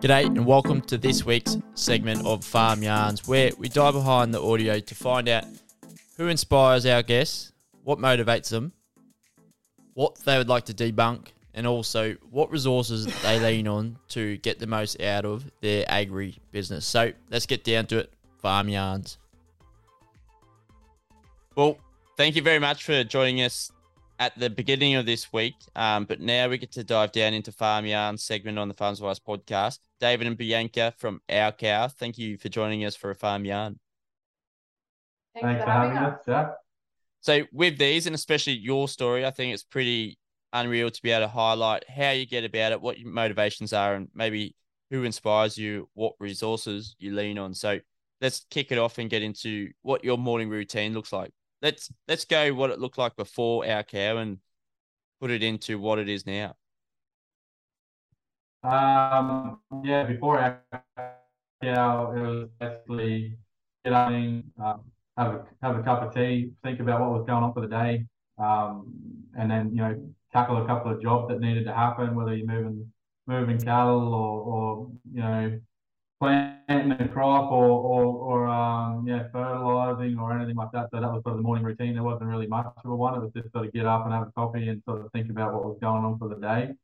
G'day and welcome to this week's segment of Farm Yarns, where we dive behind the audio to find out who inspires our guests, what motivates them, what they would like to debunk, and also what resources they lean on to get the most out of their agri business. So let's get down to it. Farm Yarns. Well, thank you very much for joining us at the beginning of this week. Um, but now we get to dive down into Farm Yarns segment on the Farms Advice podcast. David and Bianca from Our Cow, thank you for joining us for a Farm Yarn. Thanks, for having us, Jack. So with these, and especially your story, I think it's pretty unreal to be able to highlight how you get about it, what your motivations are, and maybe who inspires you, what resources you lean on. So let's kick it off and get into what your morning routine looks like. Let's let's go what it looked like before our cow and put it into what it is now. Um, yeah, before our cow, it was basically get up, um, have a have a cup of tea, think about what was going on for the day, um, and then you know tackle a couple of jobs that needed to happen, whether you're moving moving cattle or, or you know planting a crop or or, or um, yeah fertilizing or anything like that. So that was sort of the morning routine. There wasn't really much of a one. It was just sort of get up and have a coffee and sort of think about what was going on for the day.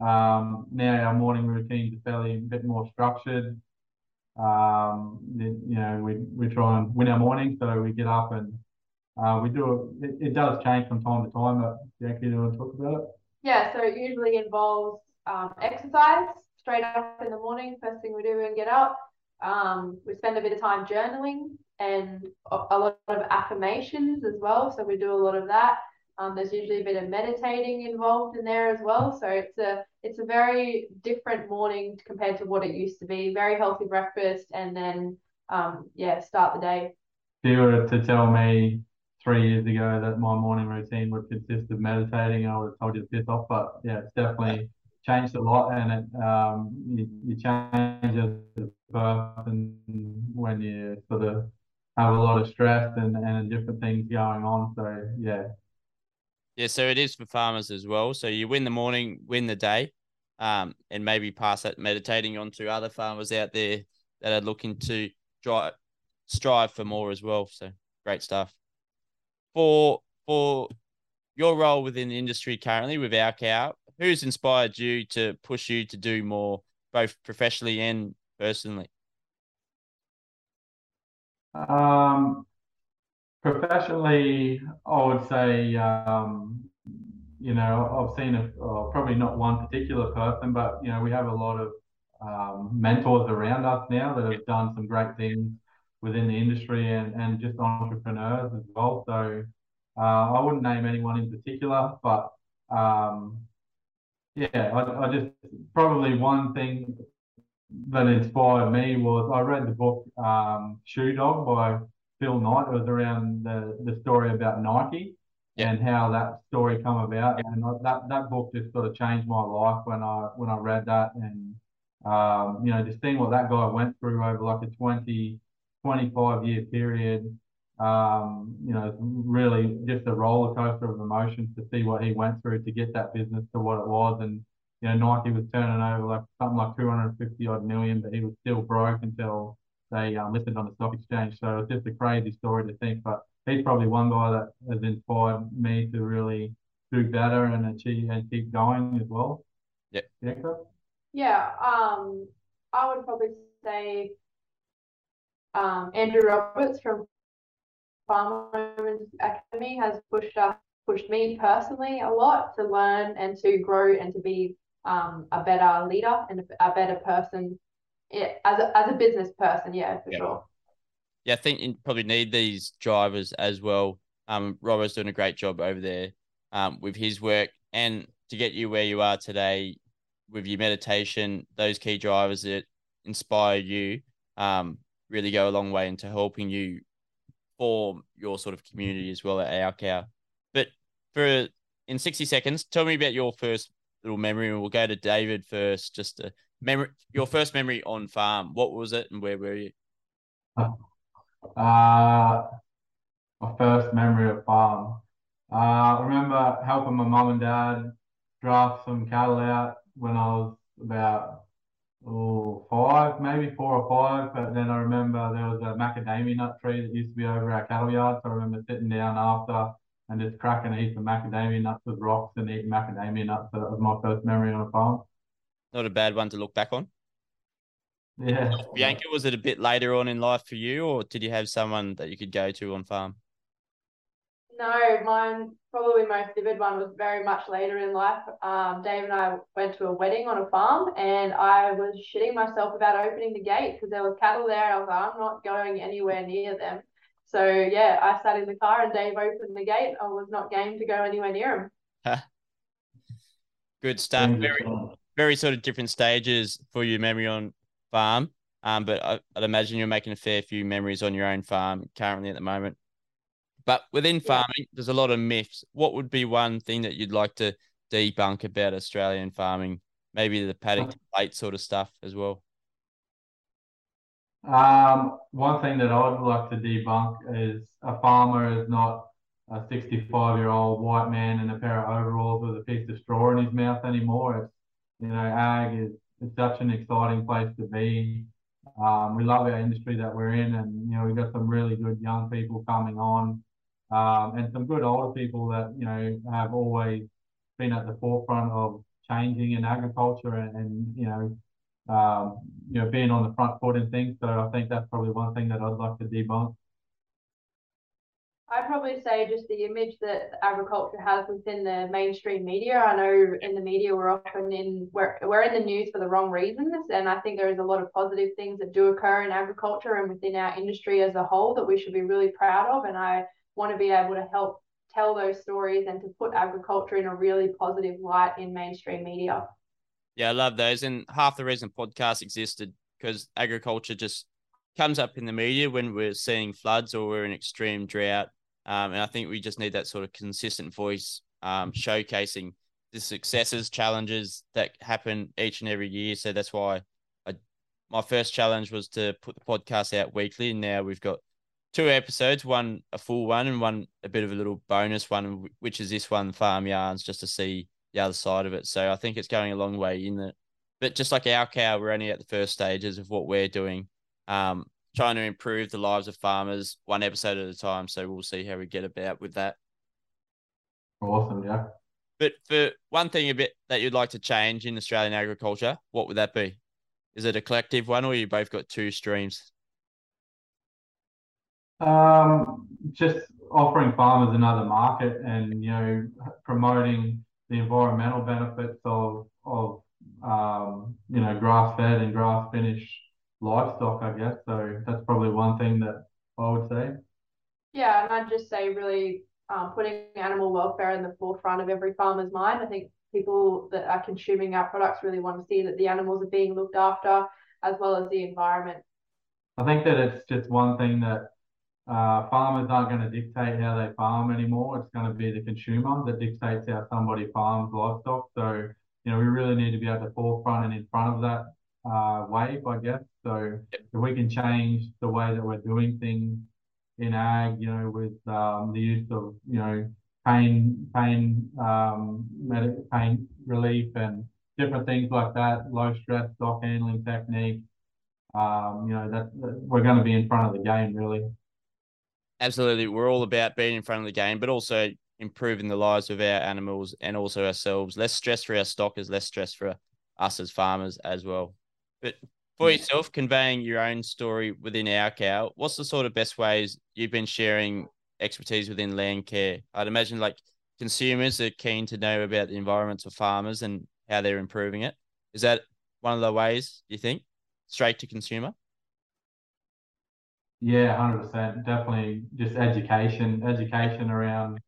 Um, now our morning routine is fairly a bit more structured. Um, you know, we, we try and win our morning, so we get up and uh, we do it, it does change from time to time. But Jackie, do you want to talk about it? Yeah, so it usually involves um, exercise straight up in the morning. First thing we do when we get up, um, we spend a bit of time journaling and a, lot of affirmations as well. So we do a lot of that. Um, there's usually a bit of meditating involved in there as well. So it's a it's a very different morning compared to what it used to be. Very healthy breakfast, and then um, yeah, start the day. If you were to tell me three years ago that my morning routine would consist of meditating, I would have told you to piss off. But yeah, it's definitely changed a lot, and it um, you, you change as a person when you sort of have a lot of stress and, and different things going on. So yeah, yeah, so it is for farmers as well. So you win the morning, win the day, um, and maybe pass that meditating on to other farmers out there that are looking to drive, strive for more as well. So great stuff. For for your role within the industry currently with our cow, who's inspired you to push you to do more, both professionally and personally? Um, Professionally, I would say, um, you know, I've seen a, uh, probably not one particular person, but you know, we have a lot of um, mentors around us now that have done some great things within the industry and, and just entrepreneurs as well. So uh, I wouldn't name anyone in particular, but um, yeah, I, I just probably one thing that inspired me was I read the book um, Shoe Dog by Phil Knight. It was around the, the story about Nike Yeah. and how that story come about. And I- that, that book just sort of changed my life when I when I read that and um, you know, just seeing what that guy went through over like a 20, 25 year period. Um, you know, really just a roller coaster of emotions to see what he went through to get that business to what it was. And you know, Nike was turning over like something like 250 odd million, but he was still broke until they um, listed on the stock exchange. So it's just a crazy story to think. But he's probably one guy that has inspired me to really do better and achieve and keep going as well. Yeah. Yeah. Yeah, um, I would probably say um, Andrew Roberts from Farm Owners Academy has pushed us, pushed me personally a lot to learn and to grow and to be um, a better leader and a better person yeah, as a, as a business person. Yeah, for Yeah. sure. Yeah, I think you probably need these drivers as well. Um, Robert's doing a great job over there um, with his work and to get you where you are today with your meditation, those key drivers that inspire you um, really go a long way into helping you form your sort of community as well at our cow. But for in 60 seconds, tell me about your first little memory and we'll go to David first. Just a memory, your first memory on farm. What was it and where were you? Uh, my first memory of farm. Uh, I remember helping my mum and dad draft some cattle out when I was about oh, five, maybe four or five. But then I remember there was a macadamia nut tree that used to be over our cattle yard. So I remember sitting down after and just cracking a heap of macadamia nuts with rocks and eating macadamia nuts. So that was my first memory on a farm. Not a bad one to look back on. Yeah. Bianca, was it a bit later on in life for you, or did you have someone that you could go to on farm? No, mine probably most vivid one was very much later in life. Um, Dave and I went to a wedding on a farm, and I was shitting myself about opening the gate because there was cattle there. And I was like, I'm not going anywhere near them. So yeah, I sat in the car, and Dave opened the gate. I was not game to go anywhere near him. Good stuff. Very, very sort of different stages for your memory on farm. Um, but I, I'd imagine you're making a fair few memories on your own farm currently at the moment. But within Yeah. farming, there's a lot of myths. What would be one thing that you'd like to debunk about Australian farming? Maybe the paddock to plate sort of stuff as well. Um, one thing that I'd like to debunk is a farmer is not a 65 year old white man in a pair of overalls with a piece of straw in his mouth anymore. It's, you know, ag is it's such an exciting place to be. Um, we love our industry that we're in, and you know, we've got some really good young people coming on, um, and some good older people that you know have always been at the forefront of changing in agriculture and, and you know um, you know, being on the front foot and things. So I think that's probably one thing that I'd like to debunk. I'd probably say just the image that agriculture has within the mainstream media. I know in the media we're often in we're we're in the news for the wrong reasons, and I think there is a lot of positive things that do occur in agriculture and within our industry as a whole that we should be really proud of. And I want to be able to help tell those stories and to put agriculture in a really positive light in mainstream media. Yeah, I love those. And half the reason podcasts existed because agriculture just comes up in the media when we're seeing floods or we're in extreme drought. Um, and I think we just need that sort of consistent voice um, showcasing the successes, challenges that happen each and every year. So that's why I, my first challenge was to put the podcast out weekly. And now we've got two episodes, one a full one and one a bit of a little bonus one, which is this one, Farm Yarns, just to see the other side of it. So I think it's going a long way in it. But just like our cow, we're only at the first stages of what we're doing, um, trying to improve the lives of farmers one episode at a time. So we'll see how we get about with that. Awesome, yeah. But for one thing a bit that you'd like to change in Australian agriculture, what would that be? Is it a collective one or you both got two streams? Um, just offering farmers another market and you know promoting the environmental benefits of of um, you know grass fed and grass finished livestock, I guess. So that's probably one thing that I would say. Yeah, and I'd just say really um, putting animal welfare in the forefront of every farmer's mind. I think people that are consuming our products really want to see that the animals are being looked after as well as the environment. I think that it's just one thing that uh, farmers aren't going to dictate how they farm anymore. It's going to be the consumer that dictates how somebody farms livestock. So, you know, we really need to be at the forefront and in front of that uh, wave, I guess. So if we can change the way that we're doing things in ag, you know, with um, the use of, you know, pain, pain, um, pain relief and different things like that, low stress stock handling technique. Um, you know, that, that we're going to be in front of the game really. Absolutely. We're all about being in front of the game, but also improving the lives of our animals and also ourselves. Less stress for our stockers, less stress for us as farmers as well. But for yourself, conveying your own story within our cow, what's the sort of best ways you've been sharing expertise within land care? I'd imagine like consumers are keen to know about the environments of farmers and how they're improving it. Is that one of the ways you think straight to consumer? Yeah, hundred percent. Definitely, just education, education around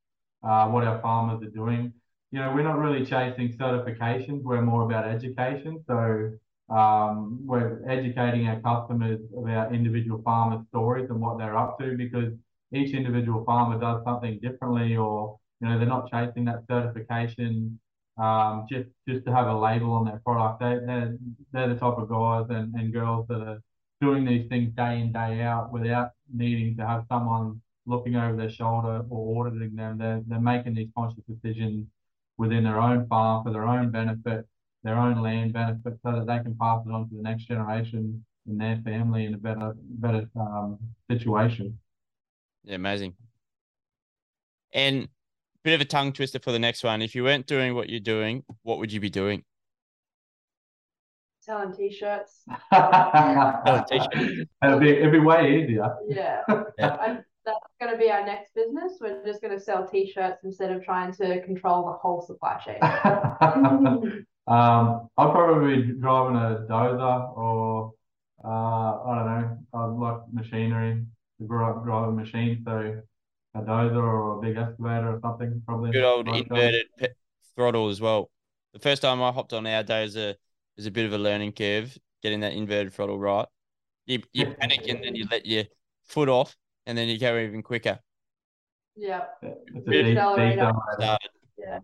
uh, what our farmers are doing. You know, we're not really chasing certifications. We're more about education. So um, we're educating our customers about individual farmer stories and what they're up to because each individual farmer does something differently, or you know, they're not chasing that certification um, just just to have a label on their product. They they're, they're the type of guys and, and girls that are doing these things day in, day out without needing to have someone looking over their shoulder or auditing them. They're, they're making these conscious decisions within their own farm for their own benefit, their own land benefit, so that they can pass it on to the next generation in their family in a better, better um, situation. Yeah, amazing. And bit of a tongue twister for the next one. If you weren't doing what you're doing, what would you be doing? Selling t-shirts. T-shirts. it'd be it'd be way easier. Yeah. Yeah. I, that's going to be our next business. We're just going to sell t-shirts instead of trying to control the whole supply chain. um, I'll probably be driving a dozer or uh, I don't know. I like machinery. I grew up driving machines, so a dozer or a big excavator or something probably. Good old inverted pe- throttle as well. The first time I hopped on our dozer is a bit of a learning curve, getting that inverted throttle right. You you panic and then you let your foot off, and then you go even quicker. yeah. It's a Bit deep, accelerator. decelerator. Started. Yeah.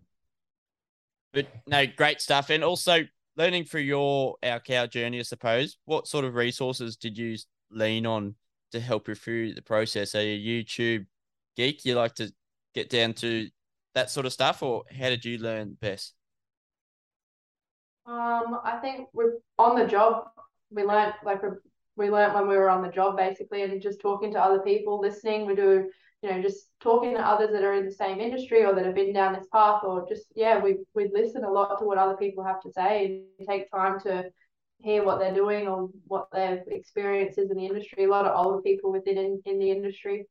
But no, great stuff. And also learning through your our cow journey, I suppose. What sort of resources did you lean on to help you through the process? Are you a YouTube geek? You like to get down to that sort of stuff, or how did you learn best? Um, I think we're on the job. We learnt like we learnt when we were on the job basically, and just talking to other people, listening. We do, you know, just talking to others that are in the same industry or that have been down this path, or just yeah, we we listen a lot to what other people have to say and take time to hear what they're doing or what their experience is in the industry. A lot of older people within in, in the industry.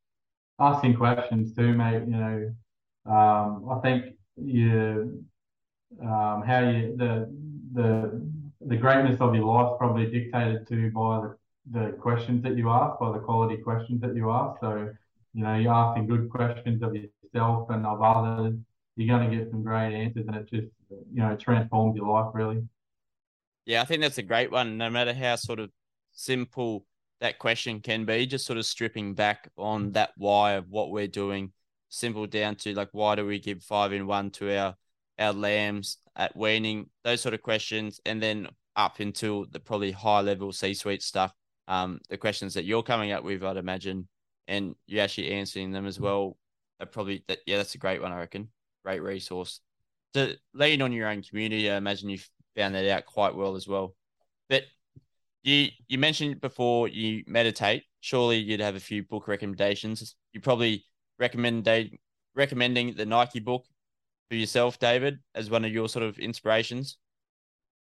asking questions too, mate. You know, um, I think you, um, how you the the the greatness of your life probably dictated to by the, the questions that you ask, by the quality questions that you ask. So, you know, you're asking good questions of yourself and of others. You're going to get some great answers, and it just you know transforms your life really. Yeah, I think that's a great one. No matter how sort of simple that question can be, just sort of stripping back on that why of what we're doing, simple down to like why do we give five in one to our our lambs at weaning, those sort of questions, and then up until the probably high level C suite stuff. Um, the questions that you're coming up with, I'd imagine, and you're actually answering them as well. Are probably that. Yeah, that's a great one. I reckon. Great resource. To lean on your own community, I imagine you've found that out quite well as well. But you you mentioned before you meditate. Surely you'd have a few book recommendations. You probably recommend recommending the Nike book for yourself, David, as one of your sort of inspirations.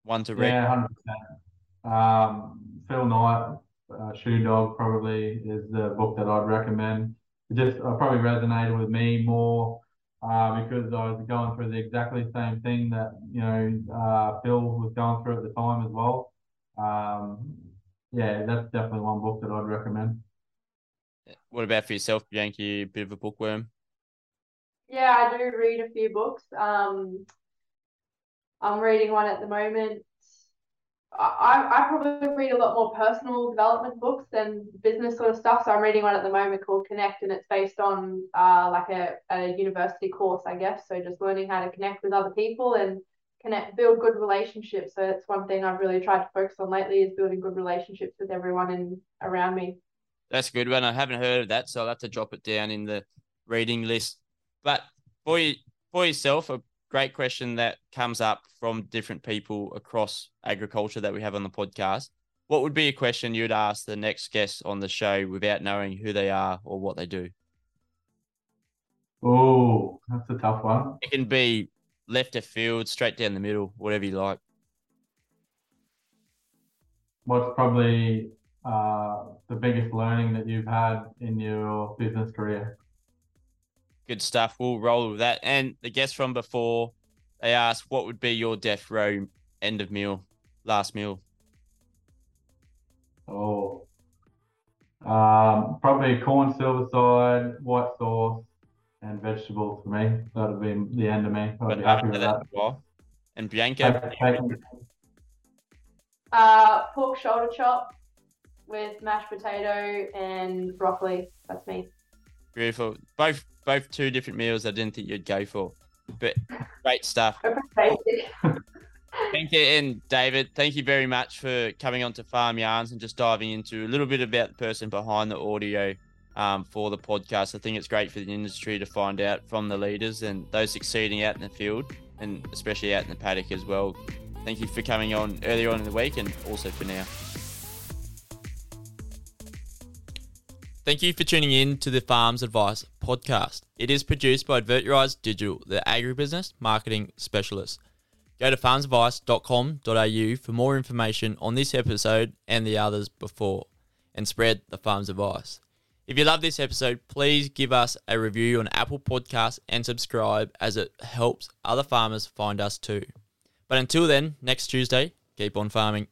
One to read. Yeah, hundred percent. Um, Phil Knight, uh, Shoe Dog, probably is the book that I'd recommend. It just uh, probably resonated with me more uh, because I was going through the exactly same thing that you know uh, Phil was going through at the time as well. Um, yeah, that's definitely one book that I'd recommend. What about for yourself, Bianca? You a bit of a bookworm. Yeah, I do read a few books. Um, I'm reading one at the moment. I, I probably read a lot more personal development books than business sort of stuff. So I'm reading one at the moment called Connect, and it's based on uh, like a, a university course, I guess. So just learning how to connect with other people and connect, build good relationships. So that's one thing I've really tried to focus on lately is building good relationships with everyone in around me. That's a good one. I haven't heard of that, so I'll have to drop it down in the reading list. But for you, for yourself, a great question that comes up from different people across agriculture that we have on the podcast. What would be a question you'd ask the next guest on the show without knowing who they are or what they do? Oh, that's a tough one. It can be left of field, straight down the middle, whatever you like. What's probably uh, the biggest learning that you've had in your business career? Good stuff. We'll roll with that. And the guest from before, they asked, what would be your death row end of meal, last meal? Oh, um, probably corn silver side, white sauce, and vegetables for me. That'd be the end of me. I'd be happy with that. Well. And Bianca? Uh, pork shoulder chop with mashed potato and broccoli. That's me. Beautiful. Both both two different meals I didn't think you'd go for. But great stuff. Thank you, and David, thank you very much for coming on to Farm Yarns and just diving into a little bit about the person behind the audio um, for the podcast. I think it's great for the industry to find out from the leaders and those succeeding out in the field and especially out in the paddock as well. Thank you for coming on earlier on in the week and also for now. Thank you for tuning in to the Farms Advice podcast. It is produced by Adverturize Digital, the agribusiness marketing specialist. Go to farmsadvice.com.au for more information on this episode and the others before, and spread the farm's advice. If you love this episode, please give us a review on Apple Podcasts and subscribe as it helps other farmers find us too. But until then, next Tuesday, keep on farming.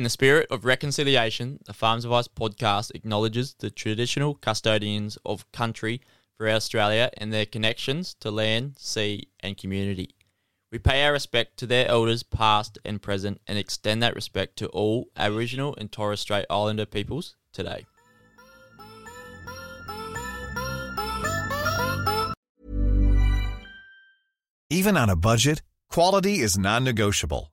In the spirit of reconciliation, the Farms Advice podcast acknowledges the traditional custodians of country throughout Australia and their connections to land, sea, and community. We pay our respect to their elders, past and present, and extend that respect to all Aboriginal and Torres Strait Islander peoples today. Even on a budget, quality is non negotiable.